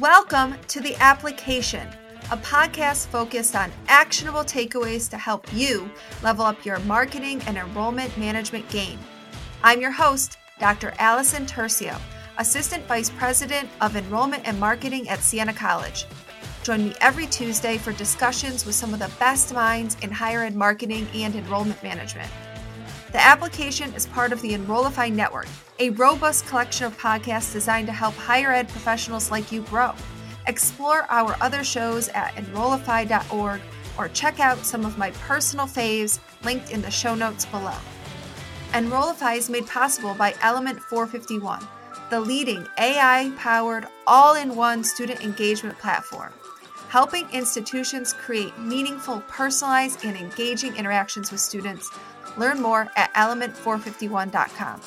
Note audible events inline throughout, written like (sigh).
Welcome to The Application, a podcast focused on actionable takeaways to help you level up your marketing and enrollment management game. I'm your host, Dr. Allison Turcio, Assistant Vice President of Enrollment and Marketing at Siena College. Join me every Tuesday for discussions with some of the best minds in higher ed marketing and enrollment management. The application is part of the Enrollify Network, a robust collection of podcasts designed to help higher ed professionals like you grow. Explore our other shows at enrollify.org or check out some of my personal faves linked in the show notes below. Enrollify is made possible by Element 451, the leading AI powered, all in one student engagement platform, helping institutions create meaningful, personalized, and engaging interactions with students Learn more at element451.com.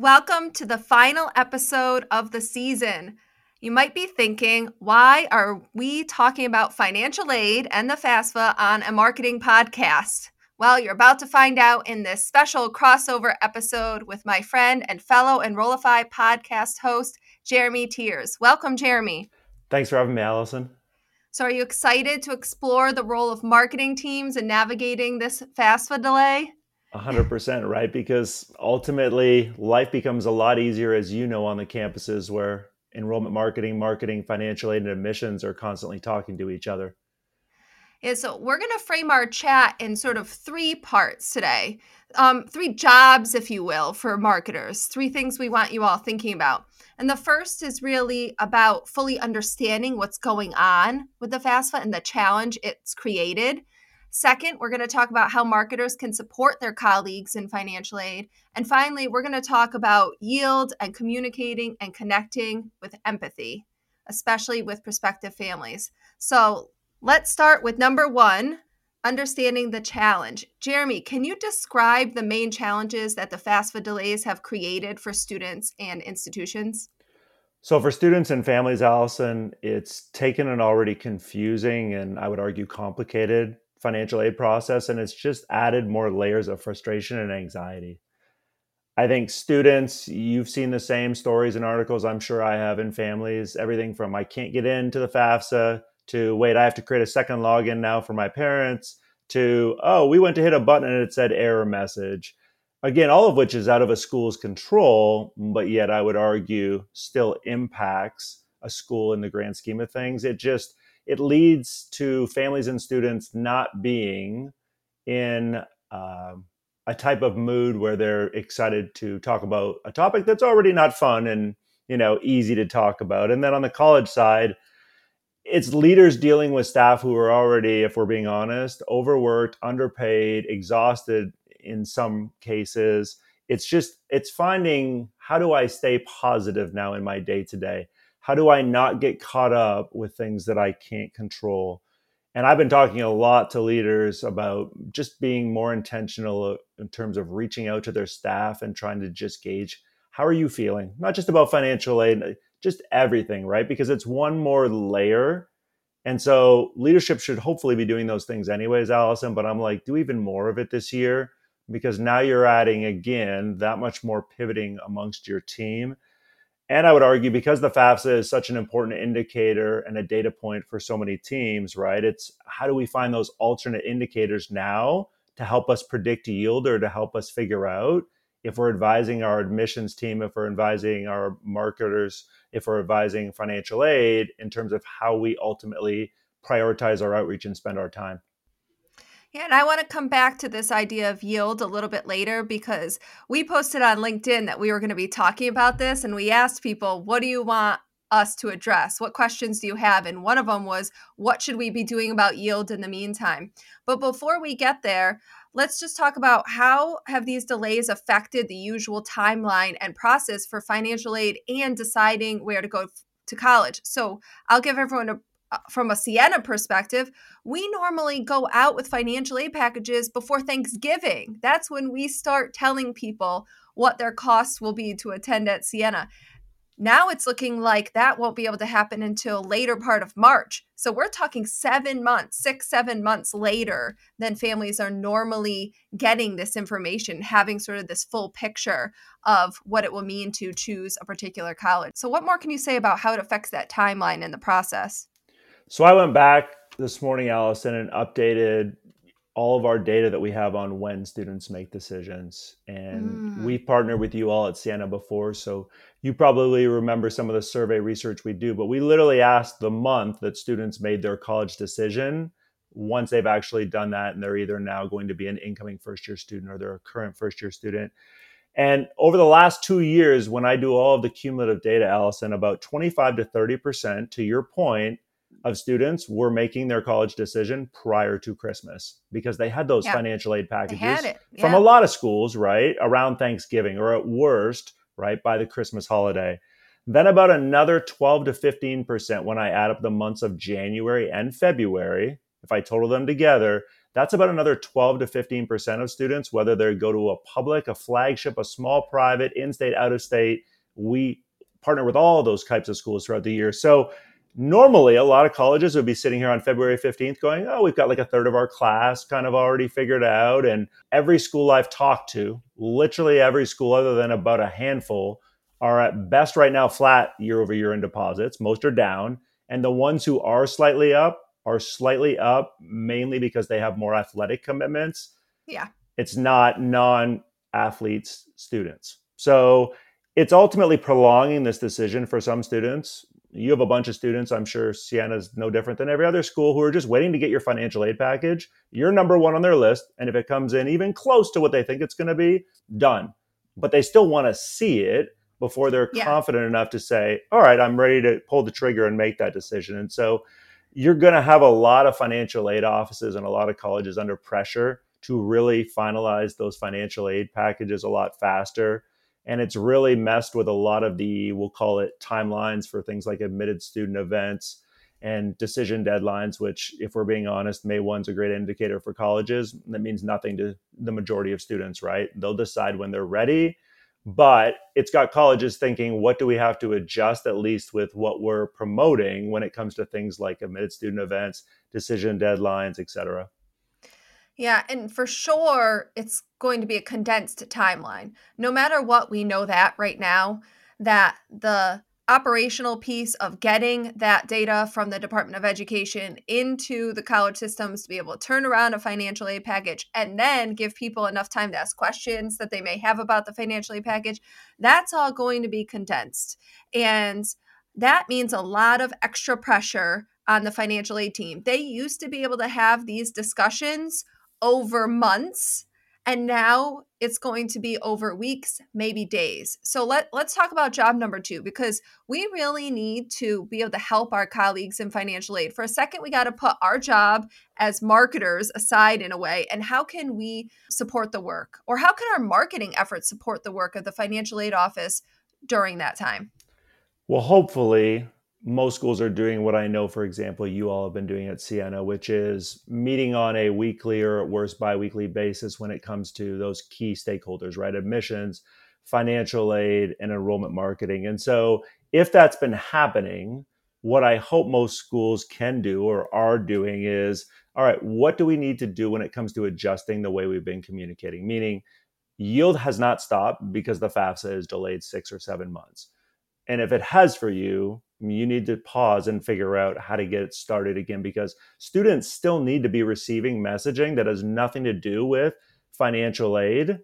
Welcome to the final episode of the season. You might be thinking, why are we talking about financial aid and the FAFSA on a marketing podcast? Well, you're about to find out in this special crossover episode with my friend and fellow Enrollify podcast host, Jeremy Tiers. Welcome, Jeremy. Thanks for having me, Allison. So, are you excited to explore the role of marketing teams in navigating this FAFSA delay? 100%, right? Because ultimately, life becomes a lot easier, as you know, on the campuses where enrollment marketing, marketing, financial aid, and admissions are constantly talking to each other is so we're going to frame our chat in sort of three parts today. Um, three jobs, if you will, for marketers, three things we want you all thinking about. And the first is really about fully understanding what's going on with the FAFSA and the challenge it's created. Second, we're going to talk about how marketers can support their colleagues in financial aid. And finally, we're going to talk about yield and communicating and connecting with empathy, especially with prospective families. So Let's start with number one understanding the challenge. Jeremy, can you describe the main challenges that the FAFSA delays have created for students and institutions? So, for students and families, Allison, it's taken an already confusing and I would argue complicated financial aid process, and it's just added more layers of frustration and anxiety. I think students, you've seen the same stories and articles I'm sure I have in families, everything from I can't get into the FAFSA to wait, I have to create a second login now for my parents to, oh, we went to hit a button and it said error message. Again, all of which is out of a school's control, but yet I would argue still impacts a school in the grand scheme of things. It just it leads to families and students not being in uh, a type of mood where they're excited to talk about a topic that's already not fun and you know easy to talk about. And then on the college side, it's leaders dealing with staff who are already, if we're being honest, overworked, underpaid, exhausted in some cases. It's just, it's finding how do I stay positive now in my day to day? How do I not get caught up with things that I can't control? And I've been talking a lot to leaders about just being more intentional in terms of reaching out to their staff and trying to just gauge how are you feeling? Not just about financial aid, uh, just everything, right? Because it's one more layer. And so leadership should hopefully be doing those things anyways, Allison. But I'm like, do even more of it this year because now you're adding again that much more pivoting amongst your team. And I would argue because the FAFSA is such an important indicator and a data point for so many teams, right? It's how do we find those alternate indicators now to help us predict yield or to help us figure out if we're advising our admissions team, if we're advising our marketers, if we're advising financial aid in terms of how we ultimately prioritize our outreach and spend our time. Yeah, and I want to come back to this idea of yield a little bit later because we posted on LinkedIn that we were going to be talking about this and we asked people, what do you want us to address? What questions do you have? And one of them was, what should we be doing about yield in the meantime? But before we get there, let's just talk about how have these delays affected the usual timeline and process for financial aid and deciding where to go to college. So I'll give everyone a Uh, from a Siena perspective, we normally go out with financial aid packages before Thanksgiving. That's when we start telling people what their costs will be to attend at Siena. Now it's looking like that won't be able to happen until later part of March. So we're talking seven months, six, seven months later than families are normally getting this information, having sort of this full picture of what it will mean to choose a particular college. So, what more can you say about how it affects that timeline in the process? So, I went back this morning, Allison, and updated all of our data that we have on when students make decisions. And mm. we've partnered with you all at Siena before. So you probably remember some of the survey research we do, but we literally asked the month that students made their college decision. Once they've actually done that, and they're either now going to be an incoming first year student or they're a current first year student. And over the last two years, when I do all of the cumulative data, Allison, about 25 to 30%, to your point, of students were making their college decision prior to Christmas because they had those yeah. financial aid packages yeah. from a lot of schools, right? Around Thanksgiving or at worst, right, by the Christmas holiday. Then about another 12 to 15% when I add up the months of January and February, if I total them together, that's about another 12 to 15% of students, whether they go to a public, a flagship, a small private, in state, out of state. We partner with all those types of schools throughout the year. So normally a lot of colleges would be sitting here on February 15th going, oh, we've got like a third of our class kind of already figured out. And every school I've talked to, literally every school other than about a handful, are at best right now flat year over year in deposits. Most are down. And the ones who are slightly up are slightly up mainly because they have more athletic commitments. Yeah. It's not non athletes students. So it's ultimately prolonging this decision for some students you have a bunch of students i'm sure siena's no different than every other school who are just waiting to get your financial aid package. You're number one on their list and if it comes in even close to what they think it's going to be done. But they still want to see it before they're yeah. confident enough to say all right i'm ready to pull the trigger and make that decision. And so you're going to have a lot of financial aid offices and a lot of colleges under pressure to really finalize those financial aid packages a lot faster and it's really messed with a lot of the we'll call it timelines for things like admitted student events and decision deadlines which if we're being honest may 1's a great indicator for colleges. That means nothing to the majority of students right? They'll decide when they're ready but it's got colleges thinking what do we have to adjust at least with what we're promoting when it comes to things like admitted student events decision deadlines et cetera yeah, and for sure, it's going to be a condensed timeline. No matter what, we know that right now, that the operational piece of getting that data from the Department of Education into the college systems to be able to turn around a financial aid package and then give people enough time to ask questions that they may have about the financial aid package, that's all going to be condensed. And that means a lot of extra pressure on the financial aid team. They used to be able to have these discussions over months and now it's going to be over weeks maybe days. So let, let's talk about job number two because we really need to be able to help our colleagues in financial aid. For a second we got to put our job as marketers aside in a way and how can we support the work? Or how can our marketing efforts support the work of the financial aid office during that time? Well hopefully most schools are doing what I know, for example, you all have been doing at Siena, which is meeting on a weekly or at worst biweekly basis when it comes to those key stakeholders, right? Admissions, financial aid, and enrollment marketing. And so, if that's been happening, what I hope most schools can do or are doing is all right, what do we need to do when it comes to adjusting the way we've been communicating? Meaning, yield has not stopped because the FAFSA is delayed six or seven months. And if it has for you, you need to pause and figure out how to get it started again because students still need to be receiving messaging that has nothing to do with financial aid.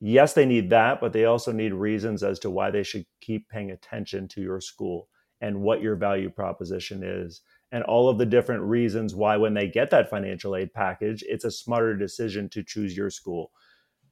Yes, they need that, but they also need reasons as to why they should keep paying attention to your school and what your value proposition is and all of the different reasons why when they get that financial aid package, it's a smarter decision to choose your school.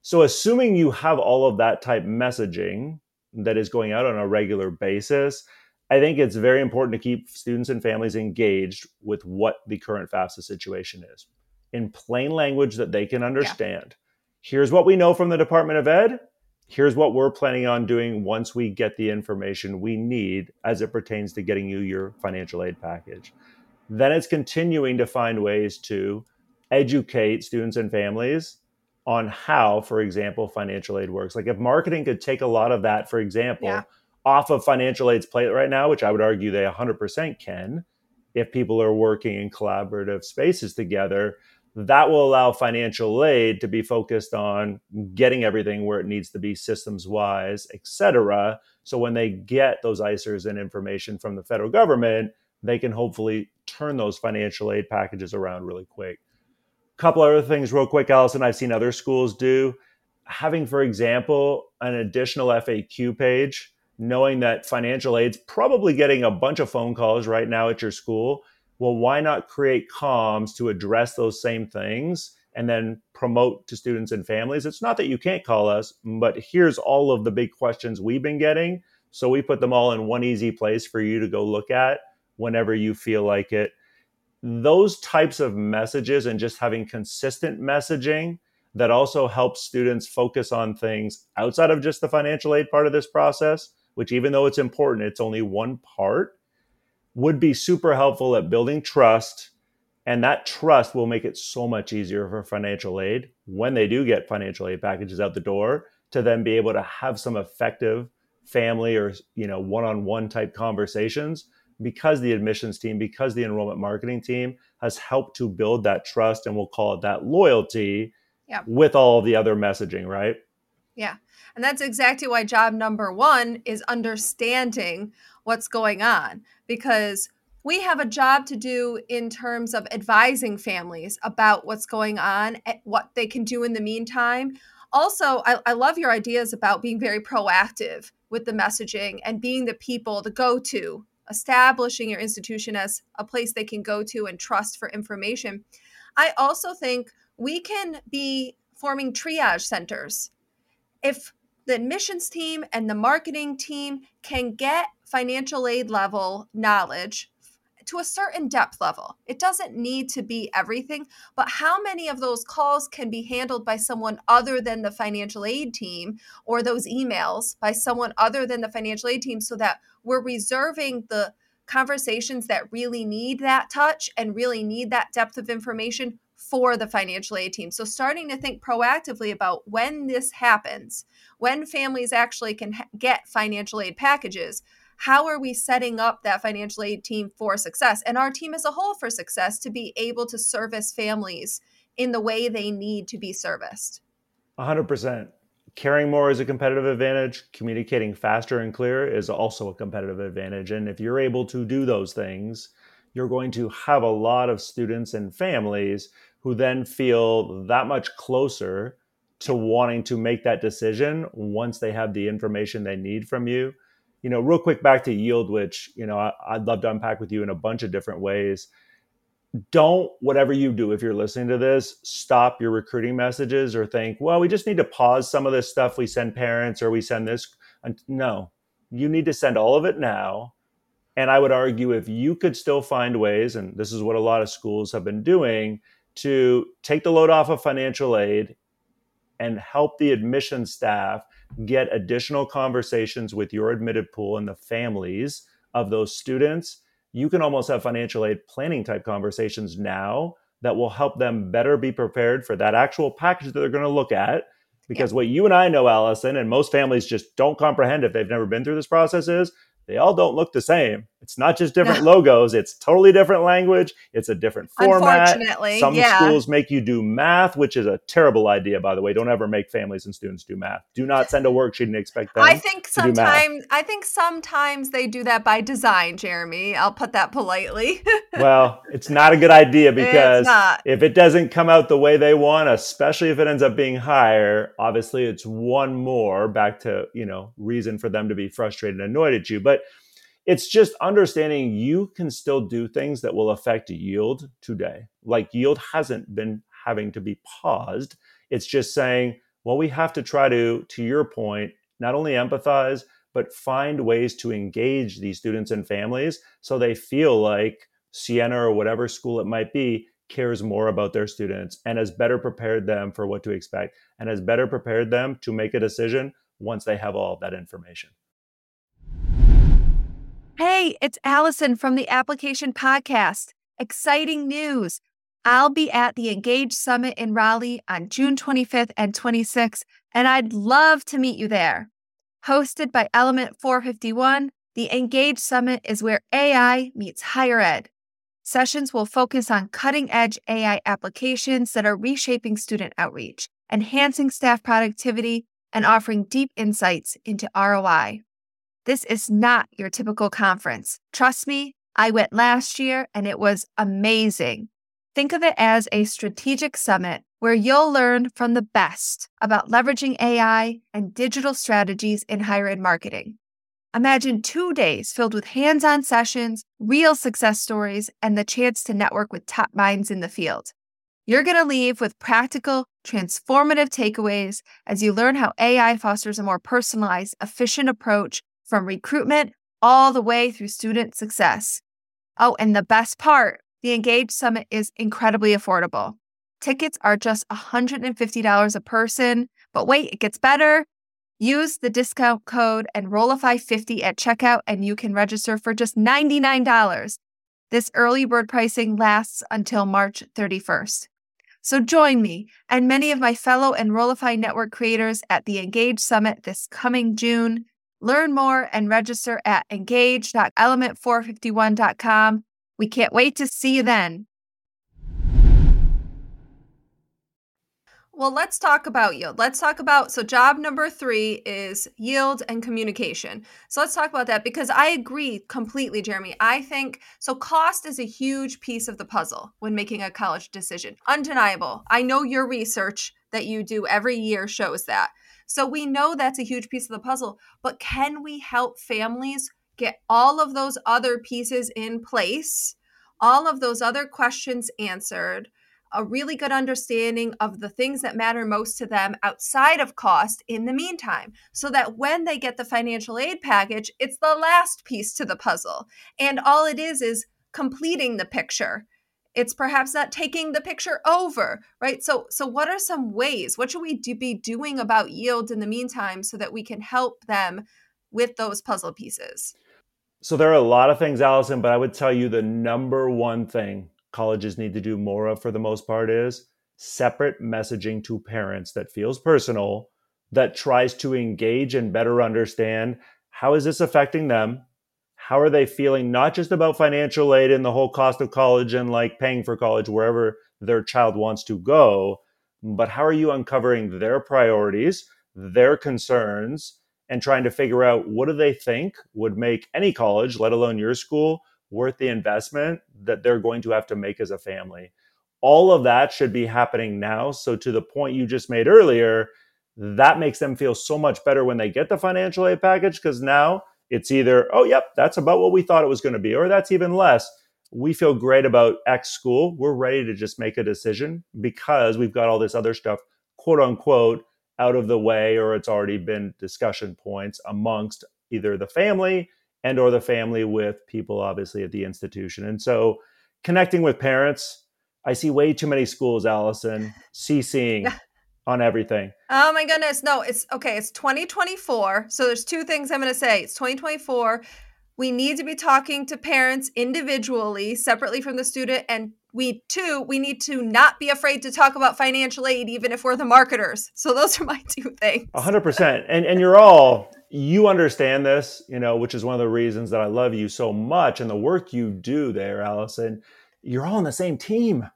So assuming you have all of that type messaging that is going out on a regular basis, I think it's very important to keep students and families engaged with what the current FAFSA situation is in plain language that they can understand. Yeah. Here's what we know from the Department of Ed. Here's what we're planning on doing once we get the information we need as it pertains to getting you your financial aid package. Then it's continuing to find ways to educate students and families on how, for example, financial aid works. Like if marketing could take a lot of that, for example, yeah off of financial aid's plate right now, which I would argue they 100% can if people are working in collaborative spaces together. That will allow financial aid to be focused on getting everything where it needs to be systems wise, et cetera. So when they get those ISIRs and information from the federal government, they can hopefully turn those financial aid packages around really quick. A couple other things, real quick, Allison, I've seen other schools do. Having, for example, an additional FAQ page knowing that financial aid's probably getting a bunch of phone calls right now at your school. Well, why not create comms to address those same things and then promote to students and families? It's not that you can't call us, but here's all of the big questions we've been getting. So we put them all in one easy place for you to go look at whenever you feel like it. Those types of messages and just having consistent messaging that also helps students focus on things outside of just the financial aid part of this process which even though it's important, it's only one part, would be super helpful at building trust. And that trust will make it so much easier for financial aid when they do get financial aid packages out the door to then be able to have some effective family or you know one-on-one type conversations because the admissions team because the enrollment marketing team has helped to build that trust and we'll call it that loyalty yeah. with all the other messaging right yeah. And that's exactly why job number one is understanding what's going on because we have a job to do in terms of advising families about what's going on, what they can do in the meantime. Also, I, I love your ideas about being very proactive with the messaging and being the people, the go to, establishing your institution as a place they can go to and trust for information. I also think we can be forming triage centers if the admissions team and the marketing team can get financial aid level knowledge to a certain depth level. It doesn't need to be everything, but how many of those calls can be handled by someone other than the financial aid team or those emails by someone other than the financial aid team so that we're reserving the conversations that really need that touch and really need that depth of information for the financial aid team. So, starting to think proactively about when this happens, when families actually can ha- get financial aid packages, how are we setting up that financial aid team for success and our team as a whole for success to be able to service families in the way they need to be serviced? 100%. Caring more is a competitive advantage. Communicating faster and clearer is also a competitive advantage. And if you're able to do those things, you're going to have a lot of students and families who then feel that much closer to wanting to make that decision once they have the information they need from you. You know, real quick back to yield, which, you know, I, would love to unpack with you in a bunch of different ways. Don't, whatever you do, if you're listening to this, stop your recruiting messages or think, well, we just need to pause some of this stuff we send parents or we send this. No, you need to send all of it now and I would argue if you could still find ways, and this is what a lot of schools have been doing, to take the load off of financial aid and help the admission staff get additional conversations with your admitted pool and the families of those students, you can almost have financial aid planning type conversations now that will help them better be prepared for that actual package that they're going to look at. Because yeah. what you and I know, Allison, and most families just don't comprehend if they've never been through this process is they all don't look the same. It's not just different (laughs) logos, it's totally different language, it's a different format. Unfortunately, Some yeah. schools make you do math, which is a terrible idea by the way. Don't ever make families and students do math. Do not send a (laughs) worksheet and expect them I think sometimes I think sometimes they do that by design, Jeremy. I'll put that politely. (laughs) well, it's not a good idea because if it doesn't come out the way they want, especially if it ends up being higher, obviously it's one more back to, you know, reason for them to be frustrated and annoyed at you. But it's just understanding you can still do things that will affect yield today. Like yield hasn't been having to be paused. It's just saying, well, we have to try to, to your point, not only empathize, but find ways to engage these students and families so they feel like Siena or whatever school it might be cares more about their students and has better prepared them for what to expect and has better prepared them to make a decision once they have all that information. Hey, it's Allison from the Application Podcast. Exciting news. I'll be at the Engage Summit in Raleigh on June 25th and 26th, and I'd love to meet you there. Hosted by Element 451, the Engage Summit is where AI meets higher ed. Sessions will focus on cutting edge AI applications that are reshaping student outreach, enhancing staff productivity, and offering deep insights into ROI. This is not your typical conference. Trust me, I went last year and it was amazing. Think of it as a strategic summit where you'll learn from the best about leveraging AI and digital strategies in higher ed marketing. Imagine two days filled with hands on sessions, real success stories, and the chance to network with top minds in the field. You're going to leave with practical, transformative takeaways as you learn how AI fosters a more personalized, efficient approach from recruitment all the way through student success. Oh, and the best part the Engage Summit is incredibly affordable. Tickets are just $150 a person, but wait, it gets better. Use the discount code Enrollify50 at checkout and you can register for just $99. This early bird pricing lasts until March 31st. So join me and many of my fellow Enrollify Network creators at the Engage Summit this coming June. Learn more and register at engage.element451.com. We can't wait to see you then. Well, let's talk about yield. Let's talk about so job number three is yield and communication. So let's talk about that because I agree completely, Jeremy. I think so. Cost is a huge piece of the puzzle when making a college decision. Undeniable. I know your research that you do every year shows that. So we know that's a huge piece of the puzzle, but can we help families get all of those other pieces in place, all of those other questions answered? a really good understanding of the things that matter most to them outside of cost in the meantime, so that when they get the financial aid package, it's the last piece to the puzzle. And all it is is completing the picture. It's perhaps not taking the picture over, right? So, so what are some ways? What should we do, be doing about yield in the meantime so that we can help them with those puzzle pieces? So there are a lot of things, Allison, but I would tell you the number one thing colleges need to do more of for the most part is separate messaging to parents that feels personal that tries to engage and better understand how is this affecting them how are they feeling not just about financial aid and the whole cost of college and like paying for college wherever their child wants to go but how are you uncovering their priorities their concerns and trying to figure out what do they think would make any college let alone your school worth the investment that they're going to have to make as a family. All of that should be happening now. So, to the point you just made earlier, that makes them feel so much better when they get the financial aid package because now it's either, oh, yep, that's about what we thought it was going to be, or that's even less. We feel great about X school. We're ready to just make a decision because we've got all this other stuff, quote unquote, out of the way, or it's already been discussion points amongst either the family and or the family with people obviously at the institution and so connecting with parents i see way too many schools allison (laughs) ccing on everything oh my goodness no it's okay it's 2024 so there's two things i'm going to say it's 2024 we need to be talking to parents individually separately from the student and we too we need to not be afraid to talk about financial aid even if we're the marketers so those are my (laughs) two things 100% and and you're all you understand this, you know, which is one of the reasons that I love you so much and the work you do there, Allison. You're all on the same team.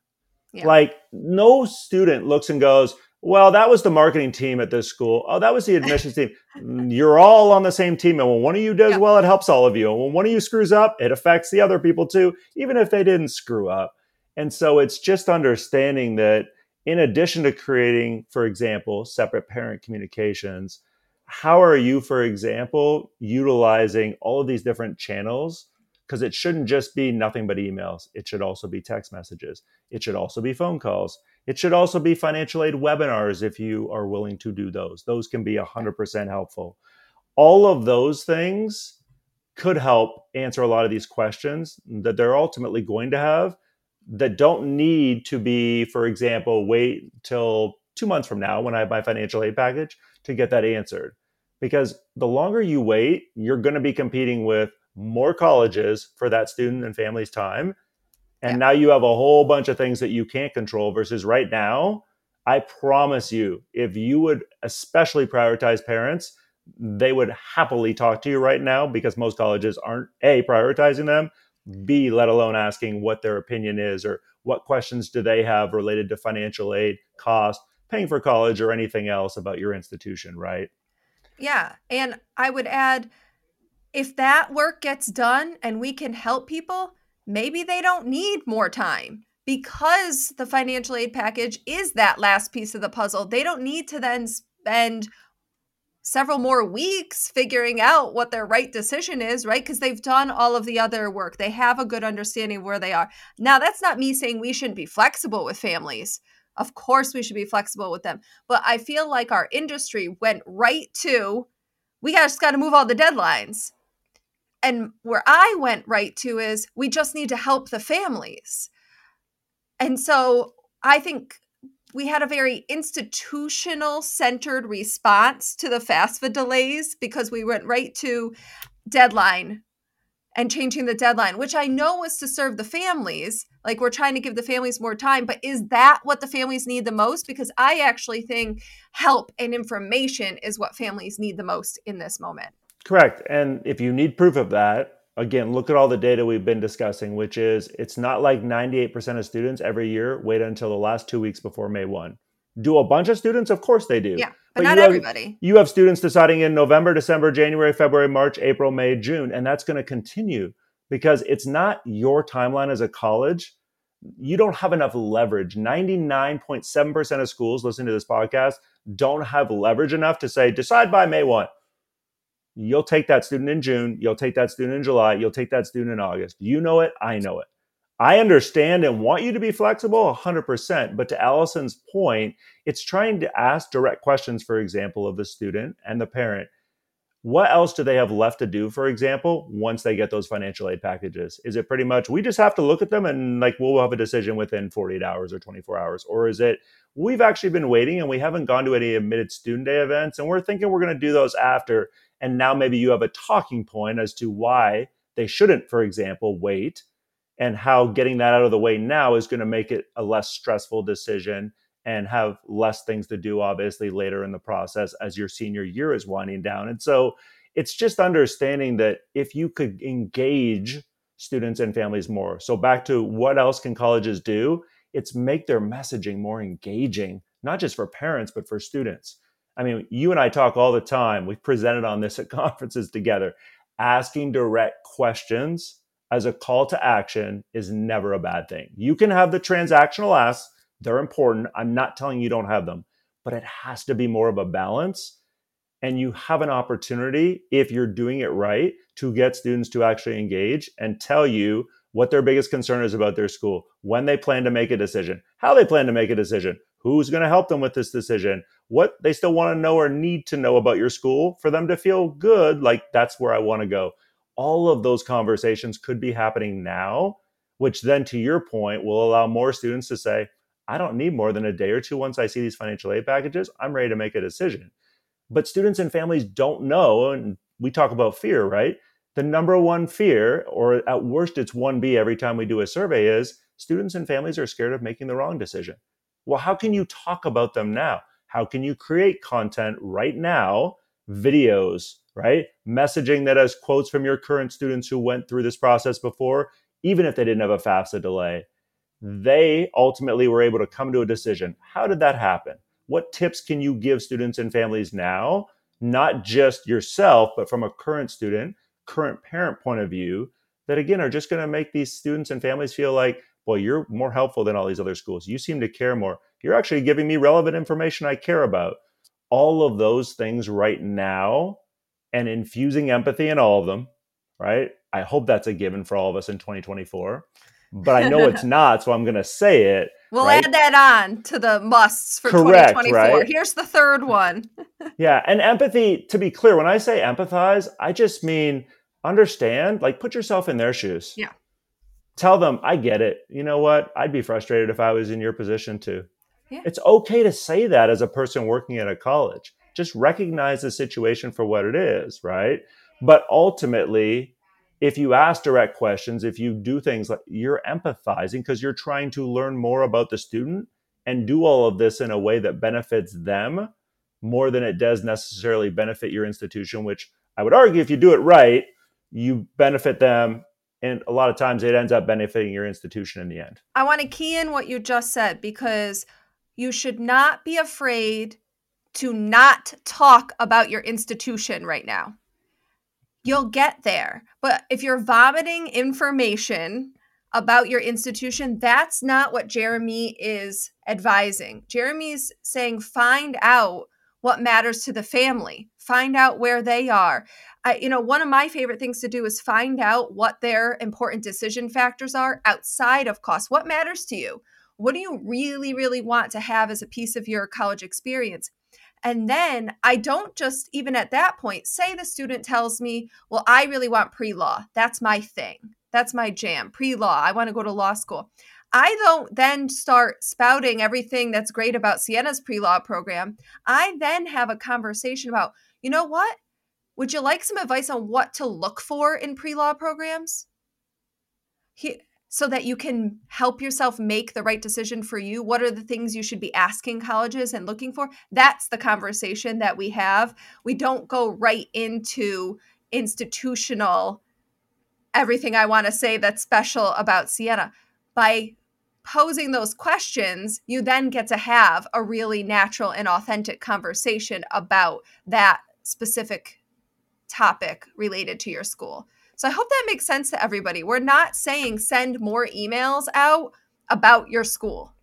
Yeah. Like no student looks and goes, well, that was the marketing team at this school. Oh, that was the admissions team. Mm, you're all on the same team. And when one of you does yeah. well, it helps all of you. And when one of you screws up, it affects the other people too, even if they didn't screw up. And so it's just understanding that in addition to creating, for example, separate parent communications, how are you, for example, utilizing all of these different channels? Because it shouldn't just be nothing but emails. It should also be text messages. It should also be phone calls. It should also be financial aid webinars if you are willing to do those. Those can be 100% helpful. All of those things could help answer a lot of these questions that they're ultimately going to have that don't need to be, for example, wait till two months from now when I have my financial aid package to get that answered. Because the longer you wait, you're going to be competing with more colleges for that student and family's time. And yeah. now you have a whole bunch of things that you can't control versus right now. I promise you, if you would especially prioritize parents, they would happily talk to you right now because most colleges aren't A, prioritizing them, B, let alone asking what their opinion is or what questions do they have related to financial aid, cost, paying for college, or anything else about your institution, right? Yeah. And I would add if that work gets done and we can help people, maybe they don't need more time because the financial aid package is that last piece of the puzzle. They don't need to then spend several more weeks figuring out what their right decision is, right? Because they've done all of the other work. They have a good understanding of where they are. Now, that's not me saying we shouldn't be flexible with families. Of course, we should be flexible with them. But I feel like our industry went right to we just got to move all the deadlines. And where I went right to is we just need to help the families. And so I think we had a very institutional centered response to the FAFSA delays because we went right to deadline and changing the deadline, which I know was to serve the families. Like we're trying to give the families more time, but is that what the families need the most? Because I actually think help and information is what families need the most in this moment. Correct. And if you need proof of that, again, look at all the data we've been discussing, which is it's not like 98% of students every year wait until the last two weeks before May 1. Do a bunch of students? Of course they do. Yeah, but, but not you everybody. Have, you have students deciding in November, December, January, February, March, April, May, June, and that's going to continue because it's not your timeline as a college. You don't have enough leverage. 99.7% of schools listening to this podcast don't have leverage enough to say, decide by May 1 You'll take that student in June, you'll take that student in July, you'll take that student in August. You know it, I know it. I understand and want you to be flexible 100%. But to Allison's point, it's trying to ask direct questions, for example, of the student and the parent. What else do they have left to do, for example, once they get those financial aid packages? Is it pretty much we just have to look at them and like we'll have a decision within 48 hours or 24 hours? Or is it we've actually been waiting and we haven't gone to any admitted student day events and we're thinking we're going to do those after and now maybe you have a talking point as to why they shouldn't, for example, wait and how getting that out of the way now is going to make it a less stressful decision and have less things to do, obviously, later in the process as your senior year is winding down. And so it's just understanding that if you could engage students and families more. So, back to what else can colleges do? It's make their messaging more engaging, not just for parents, but for students. I mean, you and I talk all the time. We've presented on this at (laughs) conferences together. Asking direct questions as a call to action is never a bad thing. You can have the transactional asks, they're important. I'm not telling you don't have them, but it has to be more of a balance. And you have an opportunity, if you're doing it right, to get students to actually engage and tell you what their biggest concern is about their school, when they plan to make a decision, how they plan to make a decision, who's going to help them with this decision, what they still want to know or need to know about your school for them to feel good, like that's where I want to go. All of those conversations could be happening now, which then, to your point, will allow more students to say, I don't need more than a day or two once I see these financial aid packages. I'm ready to make a decision. But students and families don't know, and we talk about fear, right? The number one fear, or at worst, it's 1B every time we do a survey, is students and families are scared of making the wrong decision. Well, how can you talk about them now? How can you create content right now, videos, right? Messaging that has quotes from your current students who went through this process before, even if they didn't have a FAFSA delay. They ultimately were able to come to a decision. How did that happen? What tips can you give students and families now, not just yourself, but from a current student, current parent point of view, that again are just going to make these students and families feel like well, you're more helpful than all these other schools. You seem to care more. You're actually giving me relevant information I care about. All of those things right now and infusing empathy in all of them, right? I hope that's a given for all of us in 2024. But I know it's (laughs) not, so I'm going to say it. We'll right? add that on to the musts for Correct, 2024. Right? Here's the third one. (laughs) yeah, and empathy, to be clear, when I say empathize, I just mean understand, like put yourself in their shoes. Yeah tell them, I get it. You know what? I'd be frustrated if I was in your position too. Yeah. It's okay to say that as a person working at a college. Just recognize the situation for what it is, right? But ultimately, if you ask direct questions, if you do things like you're empathizing because you're trying to learn more about the student and do all of this in a way that benefits them, more than it does necessarily benefit your institution, which I would argue if you do it right, you benefit them. And a lot of times it ends up benefiting your institution in the end. I want to key in what you just said because you should not be afraid to not talk about your institution right now. You'll get there. But if you're vomiting information about your institution, that's not what Jeremy is advising. Jeremy's saying find out what matters to the family, find out where they are. You know, one of my favorite things to do is find out what their important decision factors are outside of cost. What matters to you? What do you really, really want to have as a piece of your college experience? And then I don't just, even at that point, say the student tells me, well, I really want pre law. That's my thing. That's my jam. Pre law. I want to go to law school. I don't then start spouting everything that's great about Siena's pre law program. I then have a conversation about, you know what? Would you like some advice on what to look for in pre law programs? He, so that you can help yourself make the right decision for you what are the things you should be asking colleges and looking for that's the conversation that we have we don't go right into institutional everything i want to say that's special about siena by posing those questions you then get to have a really natural and authentic conversation about that specific topic related to your school so I hope that makes sense to everybody. We're not saying send more emails out about your school.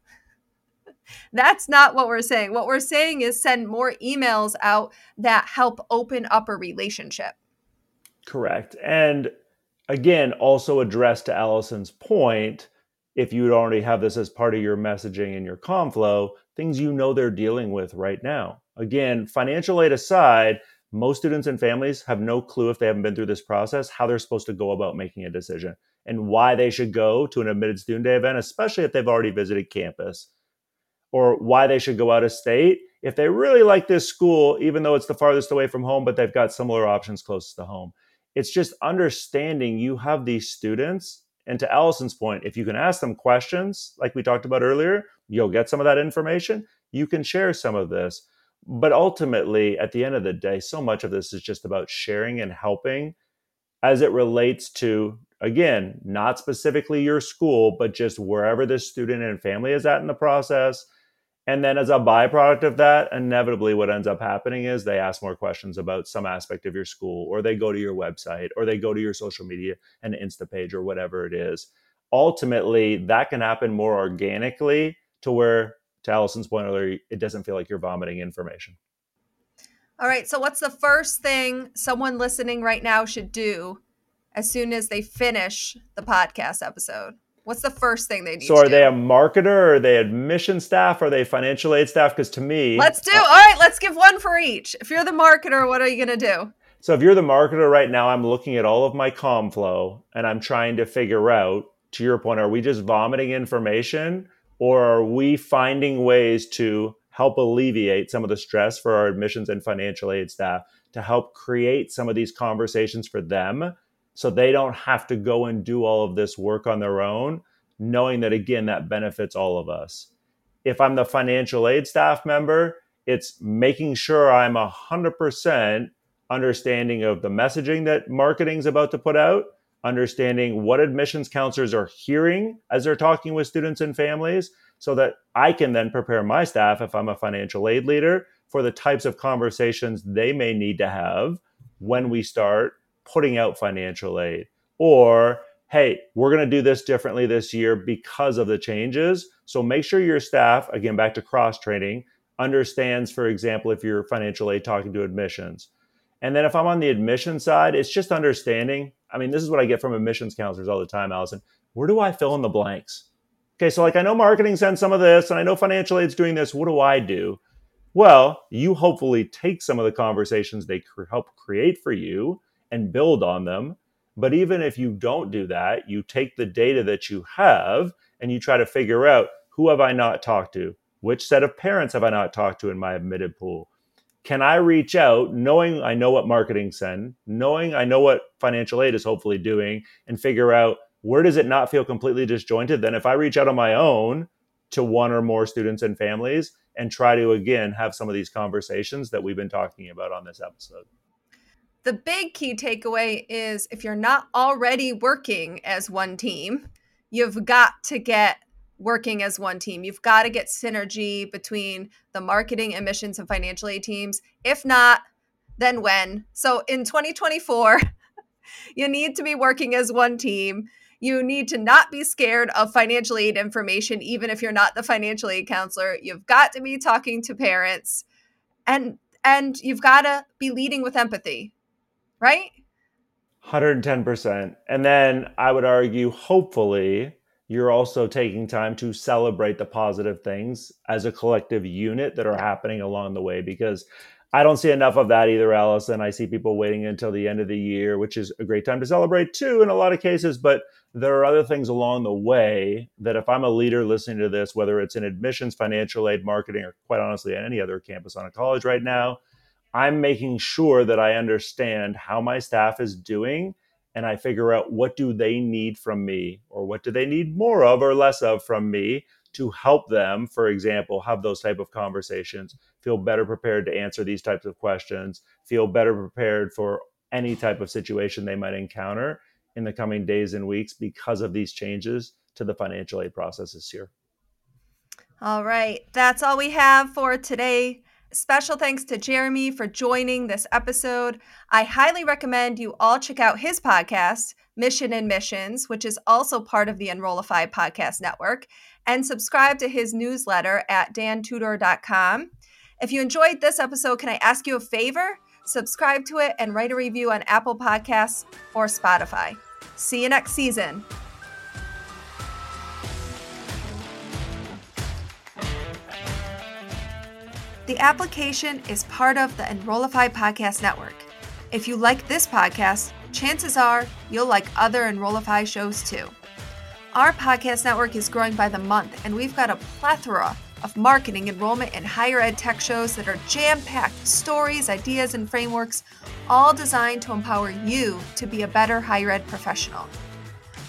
(laughs) That's not what we're saying. What we're saying is send more emails out that help open up a relationship. Correct. And again, also address to Allison's point, if you would already have this as part of your messaging and your conflow, things you know they're dealing with right now. Again, financial aid aside, most students and families have no clue if they haven't been through this process how they're supposed to go about making a decision and why they should go to an admitted student day event, especially if they've already visited campus, or why they should go out of state if they really like this school, even though it's the farthest away from home, but they've got similar options close to home. It's just understanding you have these students. And to Allison's point, if you can ask them questions, like we talked about earlier, you'll get some of that information. You can share some of this but ultimately at the end of the day so much of this is just about sharing and helping as it relates to again not specifically your school but just wherever the student and family is at in the process. And then as a byproduct of that inevitably what ends up happening is they ask more questions about some aspect of your school or they go to your website or they go to your social media and insta page or whatever it is. Ultimately that can happen more organically to where to Allison's point earlier, it doesn't feel like you're vomiting information. All right. So, what's the first thing someone listening right now should do as soon as they finish the podcast episode? What's the first thing they need? So, are they a marketer? Or are they admission staff? Are they financial aid staff? Because to me, let's do. Uh, all right, let's give one for each. If you're the marketer, what are you going to do? So, if you're the marketer right now, I'm looking at all of my com flow and I'm trying to figure out. To your point, are we just vomiting information? Or are we finding ways to help alleviate some of the stress for our admissions and financial aid staff to help create some of these conversations for them so they don't have to go and do all of this work on their own knowing that again that benefits all of us? If i'm the financial aid staff member it's making sure i'm 100% understanding of the messaging that marketing's about to put out understanding what admissions counselors are hearing as they're talking with students and families so that I can then prepare my staff, if I'm a financial aid leader, for the types of conversations they may need to have when we start putting out financial aid. Or, hey, we're going to do this differently this year because of the changes. So make sure your staff, again, back to cross training, understands, for example, if you're financial aid talking to admissions. And then if I'm on the admission side, it's just understanding I mean, this is what I get from admissions counselors all the time, Allison. Where do I fill in the blanks? Okay, so like I know marketing sends some of this, and I know financial aid's doing this. What do I do? Well, you hopefully take some of the conversations they cr- help create for you and build on them. But even if you don't do that, you take the data that you have and you try to figure out who have I not talked to? Which set of parents have I not talked to in my admitted pool? Can I reach out knowing I know what marketing send, knowing I know what financial aid is hopefully doing, and figure out where does it not feel completely disjointed? Then if I reach out on my own to one or more students and families, and try to again have some of these conversations that we've been talking about on this episode. The big key takeaway is if you're not already working as one team, you've got to get working as one team. You've got to get synergy between the marketing, admissions, and financial aid teams. If not, then when? So in 2024, (laughs) you need to be working as one team. You need to not be scared of financial aid information, even if you're not the financial aid counselor. You've got to be talking to parents and and you've got to be leading with empathy, right? 110%. And then I would argue, hopefully, you're also taking time to celebrate the positive things as a collective unit that are happening along the way because I don't see enough of that either, Allison. I see people waiting until the end of the year, which is a great time to celebrate too in a lot of cases. But there are other things along the way that if I'm a leader listening to this, whether it's in admissions, financial aid, marketing, or quite honestly, any other campus on a college right now, I'm making sure that I understand how my staff is doing and I figure out what do they need from me or what do they need more of or less of from me to help them, for example, have those type of conversations, feel better prepared to answer these types of questions, feel better prepared for any type of situation they might encounter in the coming days and weeks because of these changes to the financial aid processes here. All right, that's all we have for today. Special thanks to Jeremy for joining this episode. I highly recommend you all check out his podcast, Mission Admissions, which is also part of the Enrollify podcast network, and subscribe to his newsletter at dantudor.com. If you enjoyed this episode, can I ask you a favor? Subscribe to it and write a review on Apple Podcasts or Spotify. See you next season. The application is part of the Enrollify Podcast Network. If you like this podcast, chances are you'll like other Enrollify shows too. Our podcast network is growing by the month, and we've got a plethora of marketing, enrollment, and higher ed tech shows that are jam packed with stories, ideas, and frameworks, all designed to empower you to be a better higher ed professional.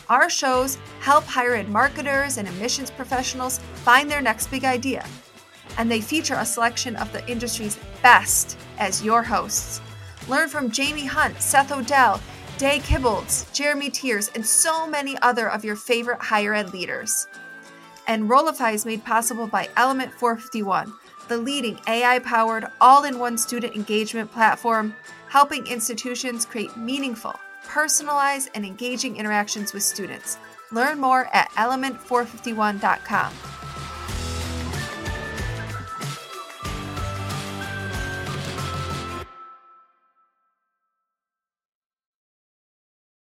Our shows help higher ed marketers and admissions professionals find their next big idea and they feature a selection of the industry's best as your hosts. Learn from Jamie Hunt, Seth Odell, Day Kibilds, Jeremy Tiers, and so many other of your favorite higher ed leaders. Enrollify is made possible by Element 451, the leading AI powered, all in one student engagement platform, helping institutions create meaningful, personalized, and engaging interactions with students. Learn more at element451.com.